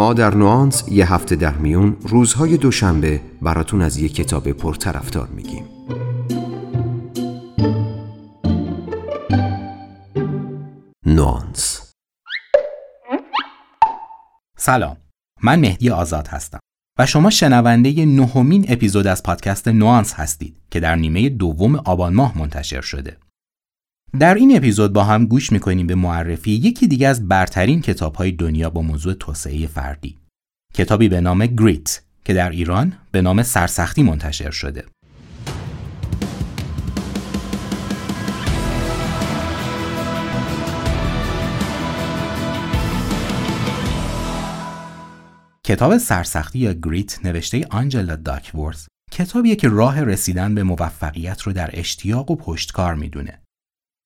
ما در نوانس یه هفته در میون روزهای دوشنبه براتون از یک کتاب پرطرفدار میگیم. نوانس. سلام. من مهدی آزاد هستم و شما شنونده نهمین اپیزود از پادکست نوانس هستید که در نیمه دوم آبان ماه منتشر شده. در این اپیزود با هم گوش می‌کنیم به معرفی یکی دیگه از برترین کتاب های دنیا با موضوع توسعه فردی کتابی به نام گریت که در ایران به نام سرسختی منتشر شده کتاب سرسختی یا گریت نوشته آنجلا داکورس کتابیه که راه رسیدن به موفقیت رو در اشتیاق و پشتکار می‌دونه.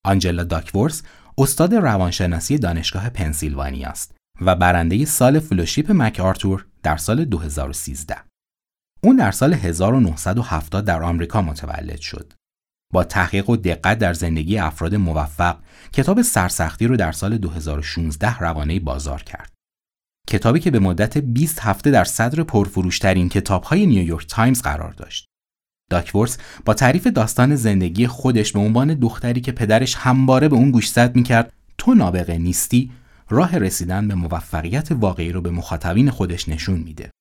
آنجلا داکورس استاد روانشناسی دانشگاه پنسیلوانیا است و برنده سال fellowship مک آرتور در سال 2013. اون در سال 1970 در آمریکا متولد شد. با تحقیق و دقت در زندگی افراد موفق، کتاب سرسختی رو در سال 2016 روانه بازار کرد. کتابی که به مدت 20 هفته در صدر پرفروشترین کتابهای نیویورک تایمز قرار داشت. داکورث با تعریف داستان زندگی خودش به عنوان دختری که پدرش همواره به اون گوشزد می‌کرد تو نابغه نیستی راه رسیدن به موفقیت واقعی رو به مخاطبین خودش نشون میده.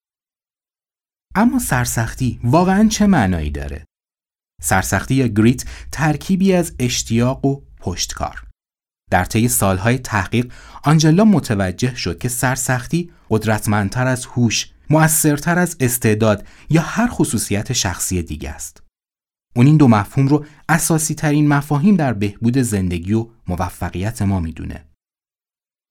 اما سرسختی واقعا چه معنایی داره؟ سرسختی یا گریت ترکیبی از اشتیاق و پشتکار. در طی سالهای تحقیق آنجلا متوجه شد که سرسختی قدرتمندتر از هوش، مؤثرتر از استعداد یا هر خصوصیت شخصی دیگه است. اون این دو مفهوم رو اساسی ترین مفاهیم در بهبود زندگی و موفقیت ما می‌دونه.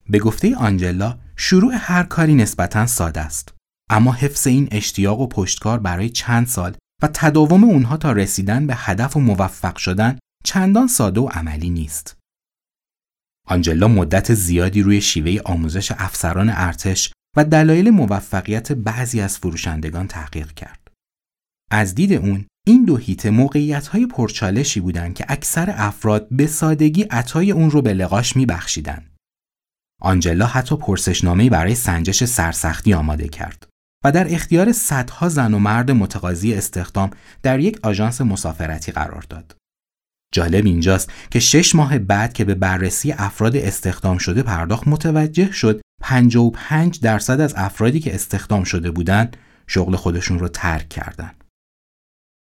به گفته آنجلا شروع هر کاری نسبتا ساده است اما حفظ این اشتیاق و پشتکار برای چند سال و تداوم اونها تا رسیدن به هدف و موفق شدن چندان ساده و عملی نیست. آنجلا مدت زیادی روی شیوه آموزش افسران ارتش و دلایل موفقیت بعضی از فروشندگان تحقیق کرد. از دید اون این دو هیته موقعیت های پرچالشی بودند که اکثر افراد به سادگی عطای اون رو به لقاش میبخشیدن. آنجلا حتی پرسشنامه‌ای برای سنجش سرسختی آماده کرد و در اختیار صدها زن و مرد متقاضی استخدام در یک آژانس مسافرتی قرار داد. جالب اینجاست که شش ماه بعد که به بررسی افراد استخدام شده پرداخت متوجه شد 55 درصد از افرادی که استخدام شده بودند شغل خودشون رو ترک کردند.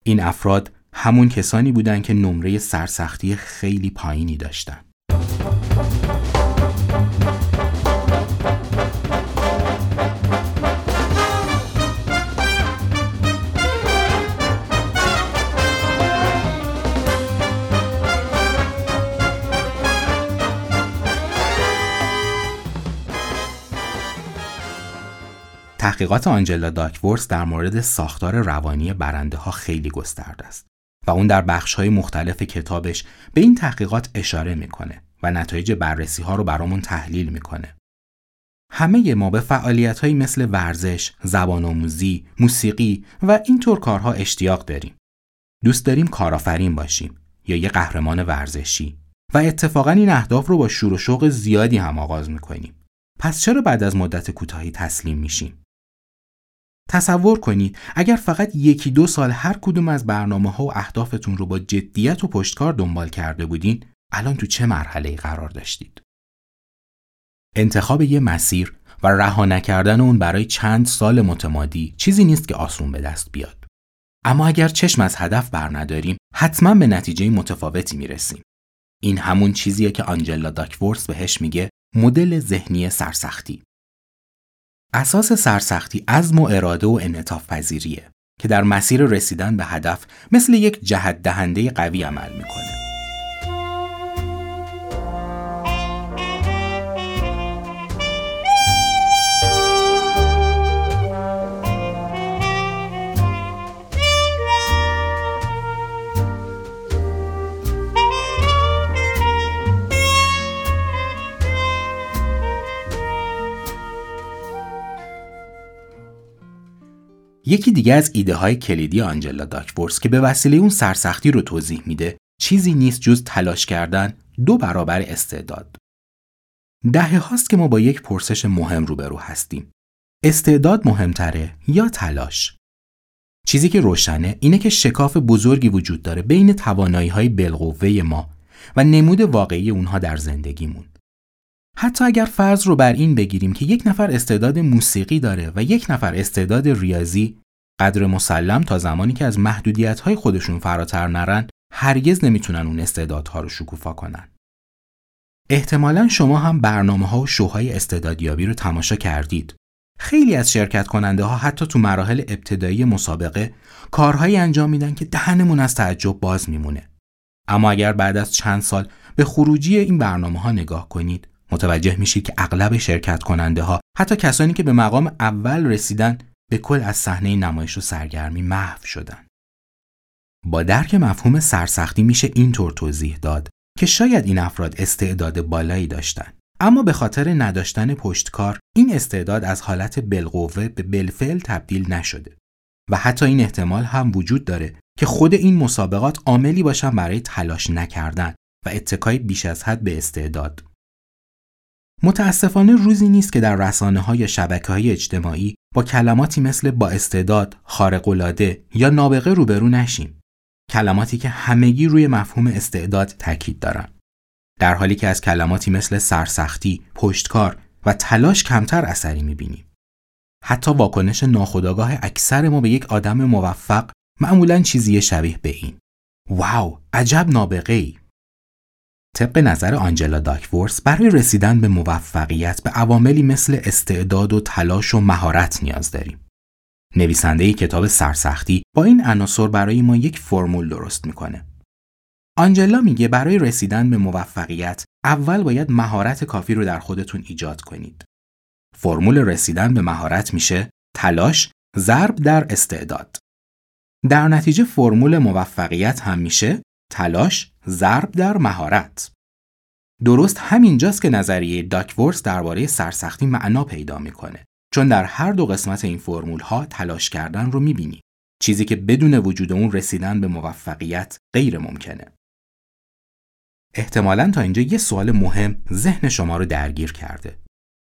این افراد همون کسانی بودند که نمره سرسختی خیلی پایینی داشتند. تحقیقات آنجلا داکورس در مورد ساختار روانی برنده ها خیلی گسترده است و اون در بخش های مختلف کتابش به این تحقیقات اشاره می‌کنه و نتایج بررسی ها رو برامون تحلیل می‌کنه. همه ما به فعالیت های مثل ورزش، زبان آموزی، موسیقی و اینطور کارها اشتیاق داریم. دوست داریم کارآفرین باشیم یا یه قهرمان ورزشی و اتفاقا این اهداف رو با شور و شوق زیادی هم آغاز می‌کنیم. پس چرا بعد از مدت کوتاهی تسلیم میشیم؟ تصور کنید اگر فقط یکی دو سال هر کدوم از برنامه ها و اهدافتون رو با جدیت و پشتکار دنبال کرده بودین الان تو چه مرحله قرار داشتید؟ انتخاب یه مسیر و رها نکردن اون برای چند سال متمادی چیزی نیست که آسون به دست بیاد. اما اگر چشم از هدف بر نداریم حتما به نتیجه متفاوتی می‌رسیم. این همون چیزیه که آنجلا داکورس بهش میگه مدل ذهنی سرسختی. اساس سرسختی از و اراده و انعطاف پذیریه که در مسیر رسیدن به هدف مثل یک جهت دهنده قوی عمل می‌کنه. یکی دیگه از ایده های کلیدی آنجلا داکورس که به وسیله اون سرسختی رو توضیح میده چیزی نیست جز تلاش کردن دو برابر استعداد. دهه هاست که ما با یک پرسش مهم روبرو هستیم. استعداد مهمتره یا تلاش؟ چیزی که روشنه اینه که شکاف بزرگی وجود داره بین توانایی های بالقوه ما و نمود واقعی اونها در زندگیمون. حتی اگر فرض رو بر این بگیریم که یک نفر استعداد موسیقی داره و یک نفر استعداد ریاضی قدر مسلم تا زمانی که از محدودیت خودشون فراتر نرن هرگز نمی‌تونن اون استعدادها رو شکوفا کنن. احتمالا شما هم برنامه ها و شوهای استعدادیابی رو تماشا کردید. خیلی از شرکت کننده ها حتی تو مراحل ابتدایی مسابقه کارهایی انجام میدن که دهنمون از تعجب باز میمونه. اما اگر بعد از چند سال به خروجی این برنامه ها نگاه کنید متوجه میشید که اغلب شرکت کننده ها حتی کسانی که به مقام اول رسیدن به کل از صحنه نمایش و سرگرمی محو شدن. با درک مفهوم سرسختی میشه اینطور توضیح داد که شاید این افراد استعداد بالایی داشتن اما به خاطر نداشتن پشتکار این استعداد از حالت بالقوه به بالفعل تبدیل نشده و حتی این احتمال هم وجود داره که خود این مسابقات عاملی باشن برای تلاش نکردن و اتکای بیش از حد به استعداد متاسفانه روزی نیست که در رسانه های شبکه های اجتماعی با کلماتی مثل با استعداد، خارق‌العاده یا نابغه روبرو نشیم. کلماتی که همگی روی مفهوم استعداد تاکید دارن. در حالی که از کلماتی مثل سرسختی، پشتکار و تلاش کمتر اثری می‌بینیم. حتی واکنش ناخودآگاه اکثر ما به یک آدم موفق معمولا چیزی شبیه به این. واو، عجب نابغه ای. طبق نظر آنجلا داکورس برای رسیدن به موفقیت به عواملی مثل استعداد و تلاش و مهارت نیاز داریم. نویسنده کتاب سرسختی با این عناصر برای ما یک فرمول درست می‌کنه. آنجلا میگه برای رسیدن به موفقیت اول باید مهارت کافی رو در خودتون ایجاد کنید. فرمول رسیدن به مهارت میشه تلاش ضرب در استعداد. در نتیجه فرمول موفقیت هم میشه تلاش ضرب در مهارت. درست همینجاست که نظریه داکورس درباره سرسختی معنا پیدا می‌کنه چون در هر دو قسمت این فرمول ها تلاش کردن رو می‌بینی. چیزی که بدون وجود اون رسیدن به موفقیت غیر ممکنه. احتمالا تا اینجا یه سوال مهم ذهن شما رو درگیر کرده.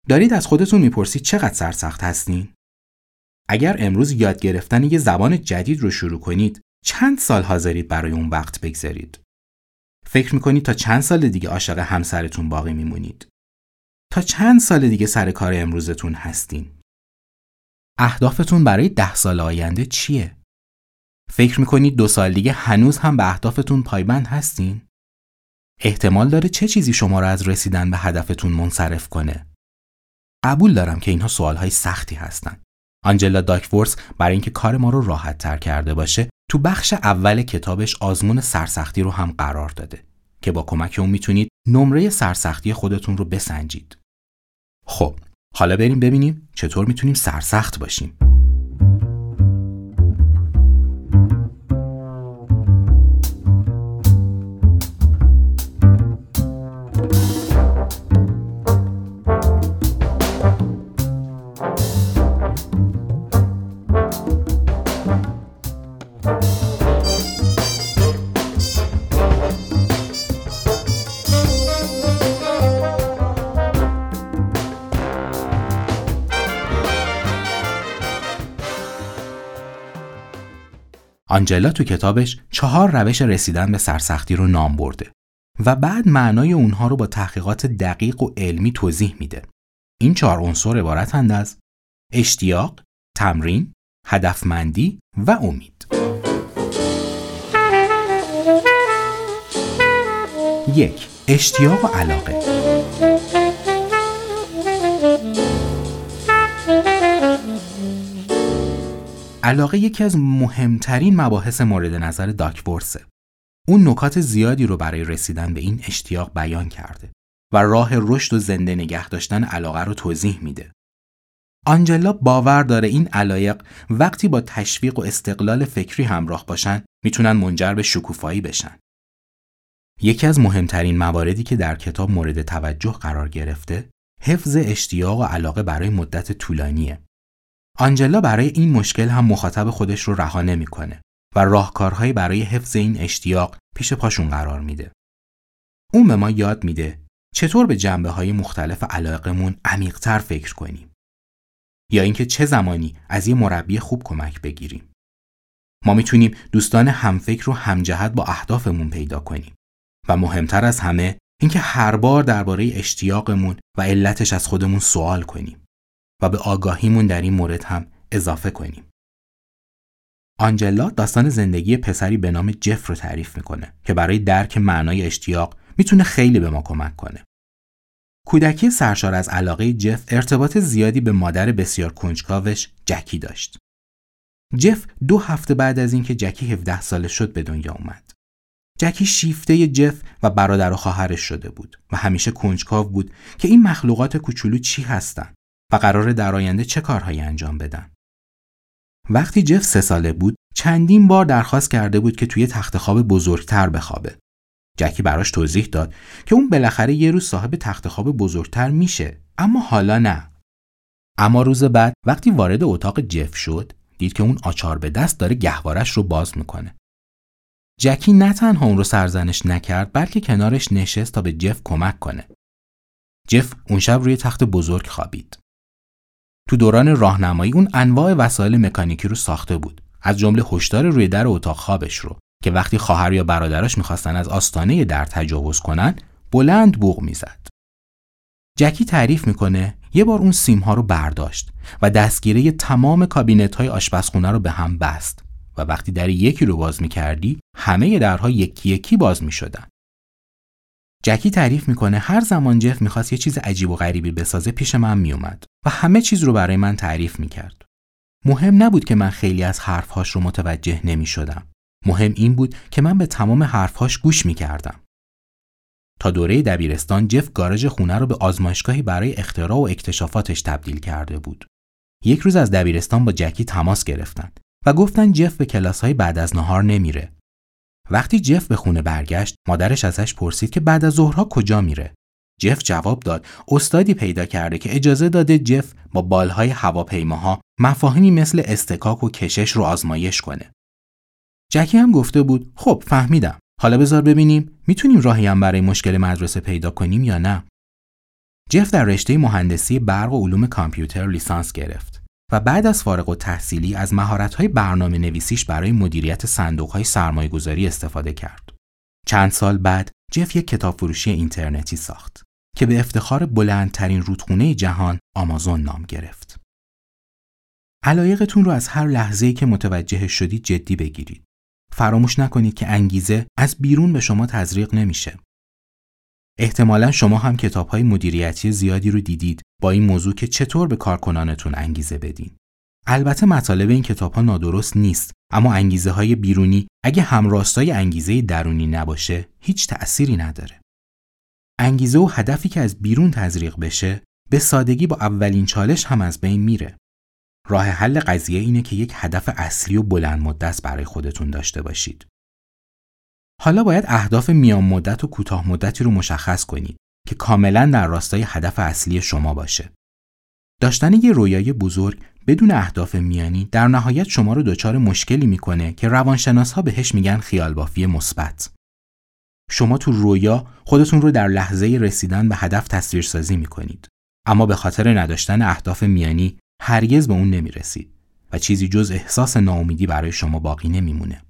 دارید از خودتون می‌پرسید چقدر سرسخت هستین؟ اگر امروز یاد گرفتن یه زبان جدید رو شروع کنید چند سال حاضرید برای اون وقت بگذارید؟ فکر می‌کنید تا چند سال دیگه عاشق همسرتون باقی میمونید؟ تا چند سال دیگه سر کار امروزتون هستین؟ اهدافتون برای ده سال آینده چیه؟ فکر می‌کنید دو سال دیگه هنوز هم به اهدافتون پایبند هستین؟ احتمال داره چه چیزی شما را از رسیدن به هدفتون منصرف کنه؟ قبول دارم که اینها سوالهای سختی هستند. آنجلا داکورس برای اینکه کار ما رو راحت تر کرده باشه تو بخش اول کتابش آزمون سرسختی رو هم قرار داده که با کمک اون می‌تونید نمره سرسختی خودتون رو بسنجید. خب حالا بریم ببینیم چطور می‌تونیم سرسخت باشیم. آنجلا تو کتابش چهار روش رسیدن به سرسختی رو نام برده و بعد معنای اونها رو با تحقیقات دقیق و علمی توضیح میده. این چهار عنصر عبارتند از اشتیاق، تمرین، هدفمندی و امید. یک اشتیاق و علاقه علاقه یکی از مهمترین مباحث مورد نظر داکورسه. اون نکات زیادی رو برای رسیدن به این اشتیاق بیان کرده و راه رشد و زنده نگه داشتن علاقه رو توضیح میده. آنجلا باور داره این علایق وقتی با تشویق و استقلال فکری همراه باشن می‌تونن منجر به شکوفایی بشن. یکی از مهمترین مواردی که در کتاب مورد توجه قرار گرفته حفظ اشتیاق و علاقه برای مدت طولانیه. آنجلا برای این مشکل هم مخاطب خودش رو رها نمی‌کنه و راهکارهایی برای حفظ این اشتیاق پیش پاشون قرار میده. اون به ما یاد میده چطور به جنبه های مختلف علاقمون عمیقتر فکر کنیم. یا اینکه چه زمانی از یه مربی خوب کمک بگیریم. ما می‌تونیم دوستان همفکر رو همجهت با اهدافمون پیدا کنیم و مهمتر از همه اینکه هر بار درباره اشتیاقمون و علتش از خودمون سوال کنیم و به آگاهیمون در این مورد هم اضافه کنیم. آنجلا داستان زندگی پسری به نام جف رو تعریف می‌کنه که برای درک معنای اشتیاق می‌تونه خیلی به ما کمک کنه. کودکی سرشار از علاقه جف ارتباط زیادی به مادر بسیار کنجکاوش جکی داشت. جف دو هفته بعد از اینکه جکی 17 ساله شد به دنیا اومد. جکی شیفته جف و برادر و خواهرش شده بود و همیشه کنجکاو بود که این مخلوقات کوچولو چی هستن و قرار در آینده چه کارهایی انجام بدن. وقتی جف سه ساله بود چندین بار درخواست کرده بود که توی تخت خواب بزرگتر بخوابه. جکی براش توضیح داد که اون بالاخره یه روز صاحب تخت خواب بزرگتر میشه اما حالا نه. اما روز بعد وقتی وارد اتاق جف شد دید که اون آچار به دست داره گهوارش رو باز می‌کنه. جکی نه تنها اون رو سرزنش نکرد بلکه کنارش نشست تا به جف کمک کنه. جف اون شب روی تخت بزرگ خوابید. تو دوران راهنمایی اون انواع وسایل مکانیکی رو ساخته بود. از جمله هشدار روی در اتاق خوابش رو که وقتی خواهر یا برادراش می‌خواستن از آستانه در تجاوز کنن بلند بوغ می‌زد. جکی تعریف می‌کنه یه بار اون سیم ها رو برداشت و دستگیره تمام کابینت های آشپزخونه رو به هم بست و وقتی در یکی رو باز می‌کردی همه درها یکی یکی باز می‌شدن. جکی تعریف می‌کنه هر زمان جف می‌خواست یه چیز عجیب و غریبی بسازه پیش من میومد و همه چیز رو برای من تعریف می‌کرد. مهم نبود که من خیلی از حرفهاش رو متوجه نمی‌شدم. مهم این بود که من به تمام حرفهاش گوش می‌کردم. تا دوره دبیرستان جف گاراژ خونه رو به آزمایشگاهی برای اختراع و اکتشافاتش تبدیل کرده بود. یک روز از دبیرستان با جکی تماس گرفتن و گفتن جف به کلاس های بعد از نهار نمیره وقتی جف به خونه برگشت مادرش ازش پرسید که بعد از ظهرها کجا میره. جف جواب داد استادی پیدا کرده که اجازه داده جف با بالهای هواپیماها مفاهیمی مثل استکاک و کشش رو آزمایش کنه. جکی هم گفته بود خب فهمیدم. حالا بذار ببینیم می‌تونیم راهی هم برای مشکل مدرسه پیدا کنیم یا نه؟ جف در رشته مهندسی برق و علوم کامپیوتر لیسانس گرفت. و بعد از فارغ و تحصیلی از مهارت‌های برنامه نویسیش برای مدیریت صندوق‌های سرمایه‌گذاری استفاده کرد. چند سال بعد جف یک کتاب فروشی اینترنتی ساخت که به افتخار بلندترین رودخونه جهان آمازون نام گرفت. علایقتون رو از هر لحظه‌ای که متوجه شدید جدی بگیرید. فراموش نکنید که انگیزه از بیرون به شما تزریق نمیشه. احتمالا شما هم کتاب های مدیریتی زیادی رو دیدید با این موضوع که چطور به کارکنانتون انگیزه بدین. البته مطالب این کتاب ها نادرست نیست اما انگیزه های بیرونی اگه همراستای انگیزه درونی نباشه هیچ تأثیری نداره. انگیزه و هدفی که از بیرون تزریق بشه به سادگی با اولین چالش هم از بین میره. راه حل قضیه اینه که یک هدف اصلی و بلند مدت برای خودتون داشته باشید. حالا باید اهداف میان مدت و کوتاه مدتی رو مشخص کنید که کاملا در راستای هدف اصلی شما باشه. داشتن یه رویای بزرگ بدون اهداف میانی در نهایت شما رو دچار مشکلی می‌کنه که روانشناس ها بهش میگن خیال بافی مثبت. شما تو رویا خودتون رو در لحظه رسیدن به هدف تصویرسازی می‌کنید اما به خاطر نداشتن اهداف میانی هرگز به اون نمی‌رسید و چیزی جز احساس ناامیدی برای شما باقی نمیمونه.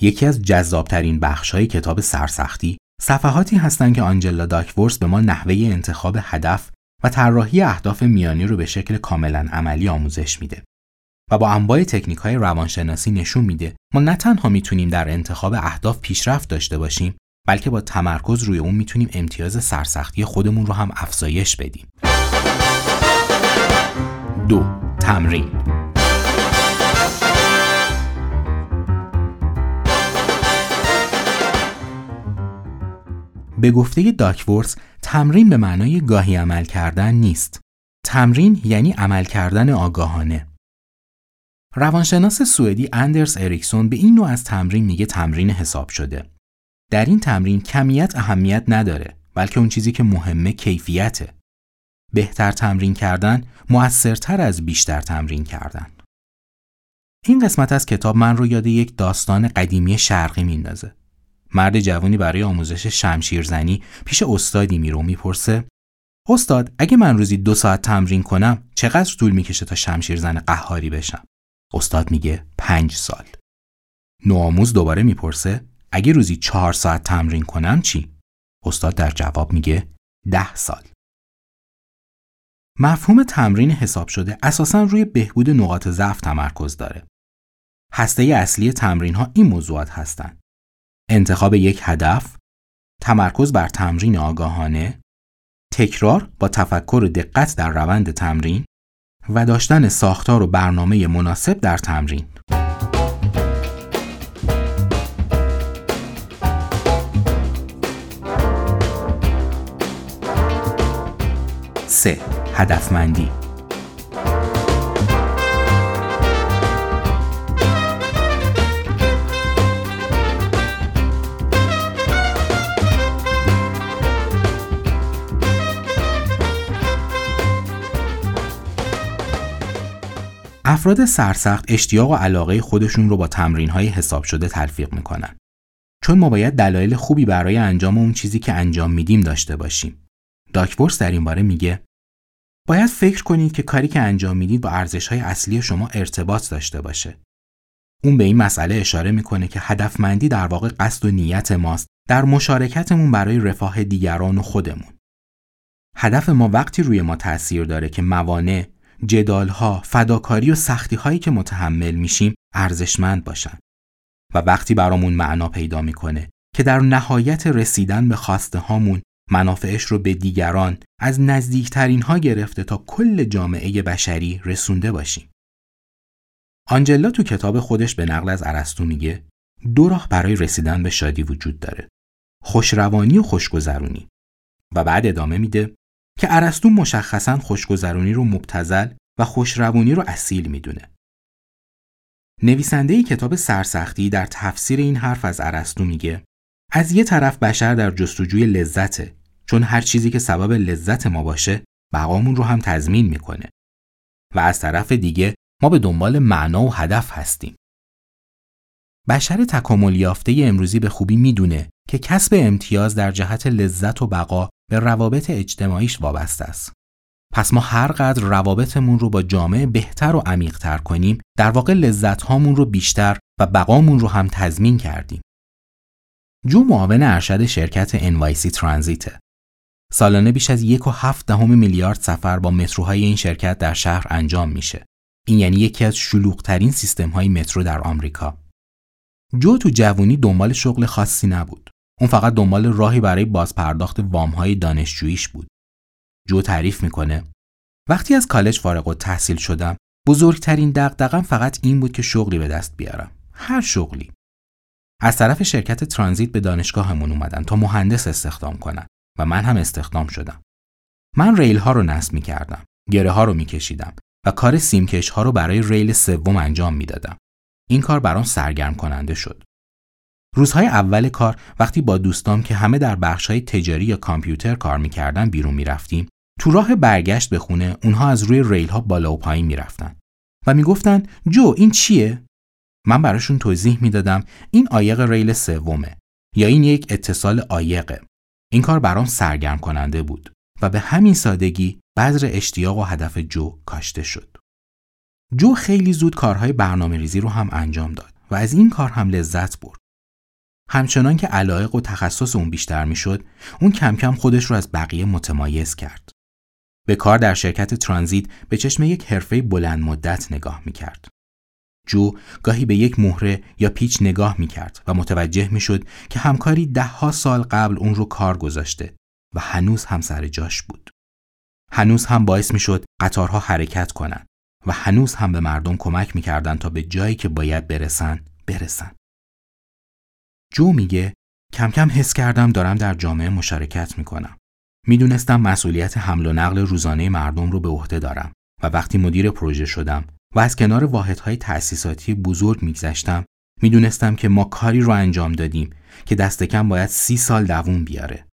یکی از جذابترین های کتاب سرسختی صفحاتی هستند که آنجلا داکورس به ما نحوه انتخاب هدف و طراحی اهداف میانی رو به شکل کاملا عملی آموزش میده و با انواع تکنیک های روانشناسی نشون میده ما نه تنها می‌تونیم در انتخاب اهداف پیشرفت داشته باشیم بلکه با تمرکز روی اون می‌تونیم امتیاز سرسختی خودمون رو هم افزایش بدیم. دو تمرین به گفته داکورس تمرین به معنای گاهی عمل کردن نیست. تمرین یعنی عمل کردن آگاهانه. روانشناس سوئدی اندرس اریکسون به این نوع از تمرین میگه تمرین حساب شده. در این تمرین کمیت اهمیت نداره بلکه اون چیزی که مهمه کیفیته. بهتر تمرین کردن موثرتر از بیشتر تمرین کردن. این قسمت از کتاب من رو یاد یک داستان قدیمی شرقی میندازه. مرد جوانی برای آموزش شمشیرزنی پیش استادی میره و می‌پرسه استاد اگه من روزی دو ساعت تمرین کنم چقدر طول می‌کشه تا شمشیر زن قهاری بشم؟ استاد میگه پنج سال. نوآموز دوباره می‌پرسه اگه روزی چهار ساعت تمرین کنم چی؟ استاد در جواب میگه ده سال. مفهوم تمرین حساب شده اساسا روی بهبود نقاط ضعف تمرکز داره. هسته اصلی تمرین ها این موضوعات هستند انتخاب یک هدف تمرکز بر تمرین آگاهانه تکرار با تفکر و دقت در روند تمرین و داشتن ساختار و برنامه مناسب در تمرین. سه هدفمندی افراد سرسخت اشتیاق و علاقه خودشون رو با تمرین های حساب شده تلفیق می‌کنن. چون ما باید دلایل خوبی برای انجام اون چیزی که انجام میدیم داشته باشیم. داکورس در این باره میگه باید فکر کنید که کاری که انجام می‌دید با ارزش های اصلی شما ارتباط داشته باشه. اون به این مسئله اشاره می‌کنه که هدفمندی در واقع قصد و نیت ماست در مشارکتمون برای رفاه دیگران و خودمون. هدف ما وقتی روی ما تاثیر داره که موانع، جدالها، فداکاری و سختی هایی که متحمل میشیم ارزشمند باشن و وقتی برامون معنا پیدا می‌کنه که در نهایت رسیدن به خواسته هامون منافعش رو به دیگران از نزدیکترین ها گرفته تا کل جامعه بشری رسونده باشیم. آنجلا تو کتاب خودش به نقل از ارسطو میگه دو راه برای رسیدن به شادی وجود داره. خوشروانی و خوشگذرونی. و بعد ادامه میده که ارسطو مشخصا خوشگذرونی رو مبتزل و خوشروانی رو اصیل می‌دونه. نویسنده ای کتاب سرسختی در تفسیر این حرف از ارسطو میگه از یه طرف بشر در جستجوی لذته چون هر چیزی که سبب لذت ما باشه بقامون رو هم تضمین می‌کنه و از طرف دیگه ما به دنبال معنا و هدف هستیم. بشر تکامل یافته امروزی به خوبی می‌دونه که کسب امتیاز در جهت لذت و بقا به روابط اجتماعیش وابسته است. پس ما هر قدر روابطمون رو با جامعه بهتر و عمیقتر کنیم در واقع لذت هامون رو بیشتر و بقامون رو هم تضمین کردیم. جو معاون ارشد شرکت NYC ترانزیته. سالانه بیش از یک و هفت دهم میلیارد سفر با متروهای این شرکت در شهر انجام میشه. این یعنی یکی از شلوغترین سیستم های مترو در آمریکا. جو تو جوونی دنبال شغل خاصی نبود. اون فقط دنبال راهی برای بازپرداخت وامهای دانشجوییش بود. جو تعریف می‌کنه وقتی از کالج فارغ تحصیل شدم بزرگترین دغدغم فقط این بود که شغلی به دست بیارم. هر شغلی. از طرف شرکت ترانزیت به دانشگاهمون اومدن تا مهندس استخدام کنن و من هم استخدام شدم. من ریل ها رو نصب می کردم. گره ها رو می کشیدم و کار سیمکش ها رو برای ریل سوم انجام می‌دادم. این کار برام سرگرم کننده شد. روزهای اول کار وقتی با دوستام که همه در بخشهای تجاری یا کامپیوتر کار می‌کردن بیرون می‌رفتیم تو راه برگشت به خونه اونها از روی ریل ها بالا و پایین می‌رفتن و می‌گفتن جو این چیه؟ من براشون توضیح می‌دادم این عایق ریل سومه یا این یک اتصال عایقه. این کار برام سرگرم کننده بود. و به همین سادگی بذر اشتیاق و هدف جو کاشته شد. جو خیلی زود کارهای برنامه ریزی رو هم انجام داد و از این کار هم لذت برد. همچنان که علایق و تخصص اون بیشتر می‌شد، اون کم کم خودش رو از بقیه متمایز کرد. به کار در شرکت ترانزیت به چشم یک حرفه بلند مدت نگاه می‌کرد. جو گاهی به یک مهره یا پیچ نگاه می‌کرد و متوجه می‌شد که همکاری دهها سال قبل اون رو کار گذاشته و هنوز هم سر جاش بود. هنوز هم باعث می‌شد قطارها حرکت کنند و هنوز هم به مردم کمک می‌کردند تا به جایی که باید برسن برسن. جو میگه کم کم حس کردم دارم در جامعه مشارکت می‌کنم. می‌دونستم مسئولیت حمل و نقل روزانه مردم رو به عهده دارم و وقتی مدیر پروژه شدم و از کنار واحدهای تأسیساتی بزرگ میگذشتم می‌دونستم که ما کاری رو انجام دادیم که دست کم باید سی سال دووم بیاره.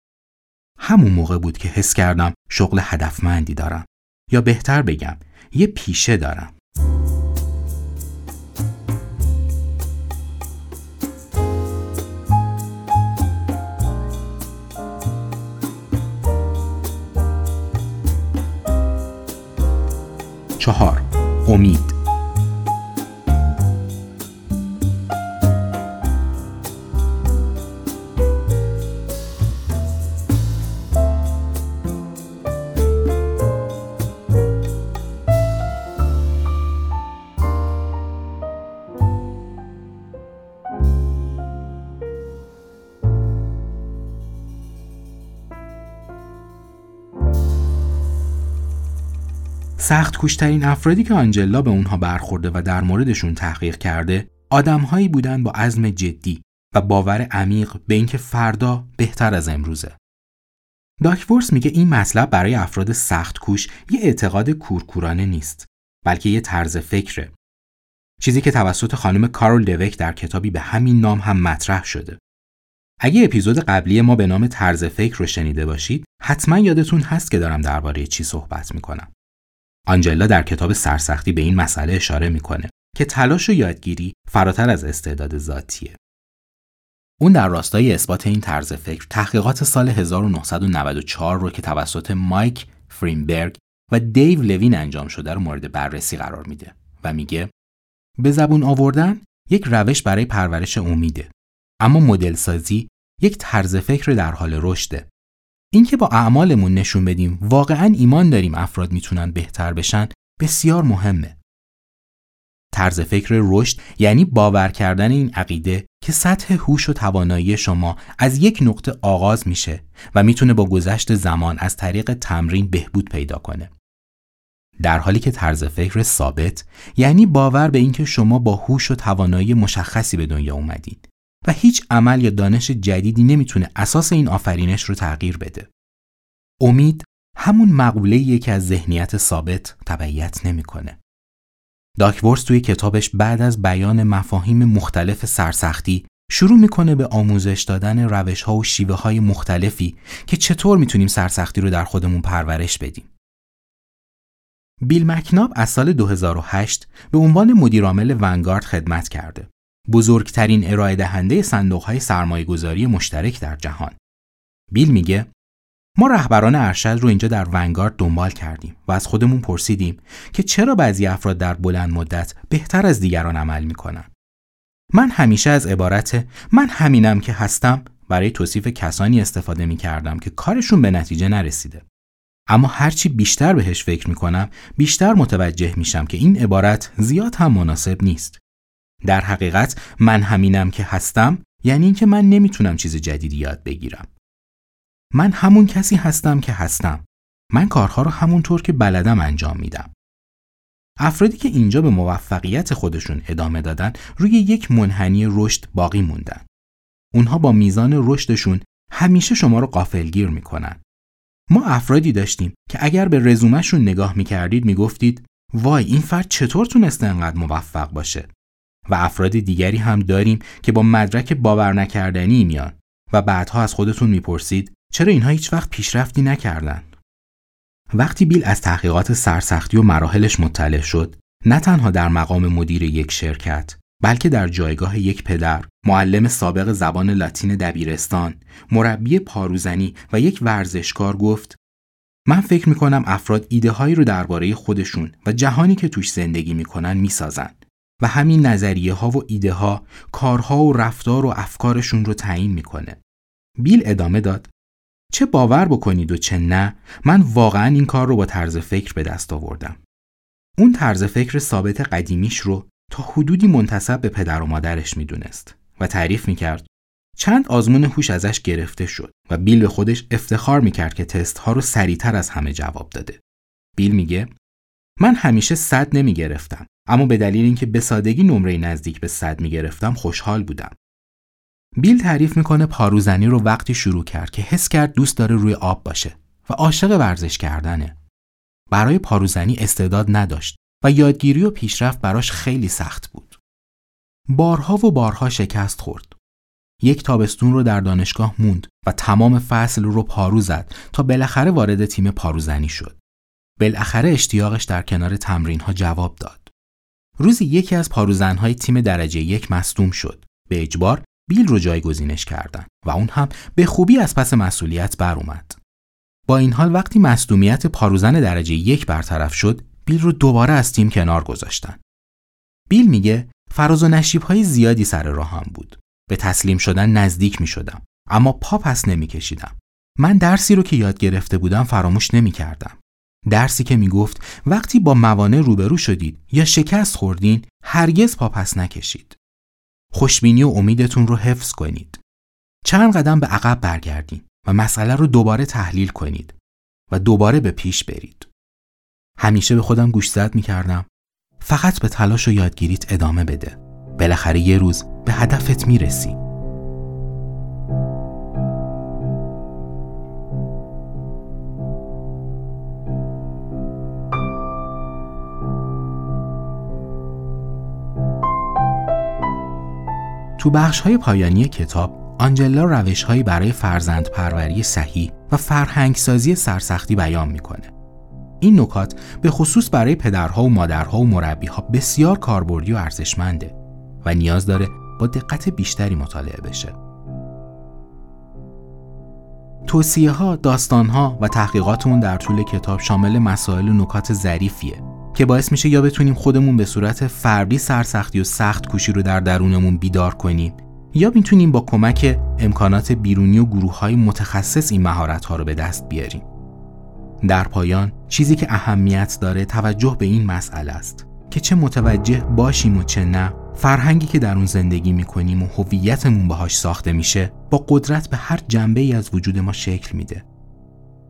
همون موقع بود که حس کردم شغل هدفمندی دارم یا بهتر بگم یه پیشه دارم. چهار. امید. سخت کوشترین افرادی که آنجلا به اونها برخورده و در موردشون تحقیق کرده آدمهایی بودن با عزم جدی و باور عمیق به اینکه فردا بهتر از امروزه. داکورس میگه این مطلب برای افراد سخت کوش یه اعتقاد کورکورانه نیست بلکه یه طرز فکره. چیزی که توسط خانم کارول دوک در کتابی به همین نام هم مطرح شده. اگه اپیزود قبلی ما به نام طرز فکر رو شنیده باشید حتما یادتون هست که دارم درباره چی صحبت می‌کنم. آنجلا در کتاب سرسختی به این مسئله اشاره می‌کنه که تلاش و یادگیری فراتر از استعداد ذاتیه. اون در راستای اثبات این طرز فکر تحقیقات سال 1994 رو که توسط مایک فرینبرگ و دیو لوین انجام شده رو مورد بررسی قرار میده و میگه به زبون آوردن یک روش برای پرورش امیده اما مدل سازی یک طرز فکر در حال رشده اینکه با اعمالمون نشون بدیم واقعا ایمان داریم افراد می‌تونن بهتر بشن بسیار مهمه. طرز فکر رشد یعنی باور کردن این عقیده که سطح هوش و توانایی شما از یک نقطه آغاز میشه و می‌تونه با گذشت زمان از طریق تمرین بهبود پیدا کنه. در حالی که طرز فکر ثابت یعنی باور به اینکه شما با هوش و توانایی مشخصی به دنیا اومدید و هیچ عمل یا دانش جدیدی نمی‌تونه اساس این آفرینش رو تغییر بده. امید همون مقوله که از ذهنیت ثابت تبعیت نمی‌کنه. داکورس توی کتابش بعد از بیان مفاهیم مختلف سرسختی شروع می‌کنه به آموزش دادن روش ها و شیوه های مختلفی که چطور می‌تونیم سرسختی رو در خودمون پرورش بدیم. بیل مکناب از سال 2008 به عنوان مدیرعامل ونگارد خدمت کرده. بزرگترین ارائه دهنده صندوق های سرمایه گذاری مشترک در جهان. بیل میگه ما رهبران ارشد رو اینجا در ونگارد دنبال کردیم و از خودمون پرسیدیم که چرا بعضی افراد در بلند مدت بهتر از دیگران عمل می‌کنن. من همیشه از عبارت من همینم که هستم برای توصیف کسانی استفاده می کردم که کارشون به نتیجه نرسیده. اما هرچی بیشتر بهش فکر می کنم بیشتر متوجه میشم که این عبارت زیاد هم مناسب نیست. در حقیقت من همینم که هستم یعنی اینکه من نمی‌تونم چیز جدیدی یاد بگیرم. من همون کسی هستم که هستم. من کارها رو همونطور که بلدم انجام میدم. افرادی که اینجا به موفقیت خودشون ادامه دادن روی یک منحنی رشد باقی موندن. اونها با میزان رشدشون همیشه شما رو قافلگیر می‌کنن. ما افرادی داشتیم که اگر به رزومهشون نگاه می‌کردید می‌گفتید وای این فرد چطور تونسته انقدر موفق باشه و افراد دیگری هم داریم که با مدرک باور نکردنی میان و بعدها از خودتون می‌پرسید چرا اینها هیچ وقت پیشرفتی نکردن؟ وقتی بیل از تحقیقات سرسختی و مراحلش مطلع شد، نه تنها در مقام مدیر یک شرکت، بلکه در جایگاه یک پدر، معلم سابق زبان لاتین دبیرستان، مربی پاروزنی و یک ورزشکار گفت من فکر می کنم افراد ایده هایی رو درباره خودشون و جهانی که توش زندگی می‌کنن می‌سازند و همین نظریه ها و ایده ها کارها و رفتار و افکارشون رو تعیین می‌کنه. بیل ادامه داد چه باور بکنید و چه نه من واقعا این کار رو با طرز فکر به دست آوردم. اون طرز فکر ثابت قدیمیش رو تا حدودی منتصب به پدر و مادرش می‌دونست و تعریف می‌کرد چند آزمون هوش ازش گرفته شد و بیل به خودش افتخار می‌کرد که تست ها رو سریعتر از همه جواب داده. بیل میگه من همیشه صد نمی‌گرفتم اما به دلیل اینکه به سادگی نمره نزدیک به صد می‌گرفتم خوشحال بودم. بیل تعریف می‌کنه پاروزنی رو وقتی شروع کرد که حس کرد دوست داره روی آب باشه و عاشق ورزش کردنه. برای پاروزنی استعداد نداشت و یادگیری و پیشرفت براش خیلی سخت بود. بارها و بارها شکست خورد. یک تابستون رو در دانشگاه موند و تمام فصل رو پارو زد تا بالاخره وارد تیم پاروزنی شد. بالاخره اشتیاقش در کنار تمرین ها جواب داد. روزی یکی از پاروزنهای تیم درجه یک مصدوم شد. به اجبار بیل رو جایگزینش کردن و اون هم به خوبی از پس مسئولیت بر اومد. با این حال وقتی مصدومیت پاروزن درجه یک برطرف شد، بیل رو دوباره از تیم کنار گذاشتن. بیل میگه فراز و نشیب زیادی سر راهم بود. به تسلیم شدن نزدیک می شدم. اما پا پس نمی کشیدم. من درسی رو که یاد گرفته بودم فراموش نمی کردم. درسی که می گفت وقتی با موانع روبرو شدید یا شکست خوردین هرگز پا پس نکشید. خوشبینی و امیدتون رو حفظ کنید. چند قدم به عقب برگردین و مسئله رو دوباره تحلیل کنید و دوباره به پیش برید. همیشه به خودم گوشزد می کردم فقط به تلاش و یادگیریت ادامه بده. بالاخره یه روز به هدفت می‌رسی. تو بخش های پایانی کتاب آنجلا روش هایی برای فرزند پروری صحیح و فرهنگسازی سرسختی بیان می‌کنه. این نکات به خصوص برای پدرها و مادرها و مربیها بسیار کاربردی و ارزشمنده و نیاز داره با دقت بیشتری مطالعه بشه. توصیه ها، داستان ها و تحقیقاتمون در طول کتاب شامل مسائل و نکات ظریفیه که باعث میشه یا بتونیم خودمون به صورت فردی سرسختی و سخت کوشی رو در درونمون بیدار کنیم یا می‌تونیم با کمک امکانات بیرونی و گروه های متخصص این مهارت ها رو به دست بیاریم. در پایان چیزی که اهمیت داره توجه به این مسئله است که چه متوجه باشیم و چه نه فرهنگی که در اون زندگی می‌کنیم و هویتمون باهاش ساخته میشه با قدرت به هر جنبه ای از وجود ما شکل میده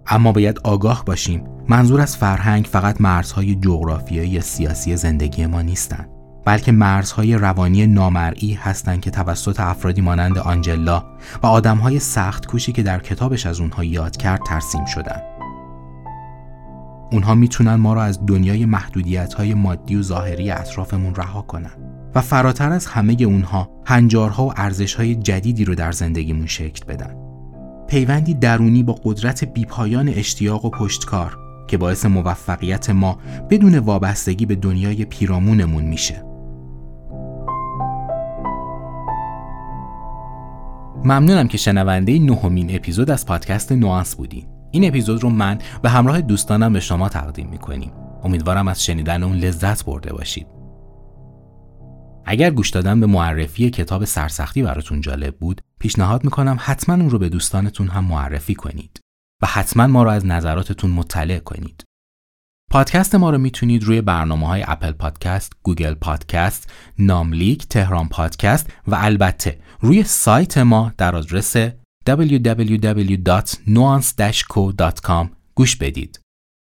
اما باید آگاه باشیم منظور از فرهنگ فقط مرزهای جغرافیایی یا سیاسی زندگی ما نیستند بلکه مرزهای روانی نامرئی هستند که توسط افرادی مانند آنجلا و آدمهای سخت کوشی که در کتابش از اونها یاد کرد ترسیم شدن. اونها می‌تونن ما را از دنیای محدودیت های مادی و ظاهری اطرافمون رها کنن و فراتر از همه اونها هنجارها و ارزشهای جدیدی رو در زندگیمون شکل بدن. پیوندی درونی با قدرت بیپایان اشتیاق و پشتکار که باعث موفقیت ما بدون وابستگی به دنیای پیرامونمون میشه. ممنونم که شنونده نهمین اپیزود از پادکست نوانس بودین. این اپیزود رو من به همراه دوستانم به شما تقدیم می‌کنیم. امیدوارم از شنیدن اون لذت برده باشید. اگر گوش دادن به معرفی کتاب سرسختی براتون جالب بود پیشنهاد می‌کنم حتما اون رو به دوستانتون هم معرفی کنید و حتما ما رو از نظراتتون مطلع کنید پادکست ما رو می‌تونید روی برنامه های Apple Podcast، Google Podcast، ناملیک، تهران پادکست و البته روی سایت ما در آدرس www.nuance-co.com گوش بدید.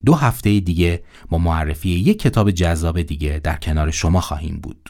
دو هفته دیگه با معرفی یک کتاب جذاب دیگه در کنار شما خواهیم بود.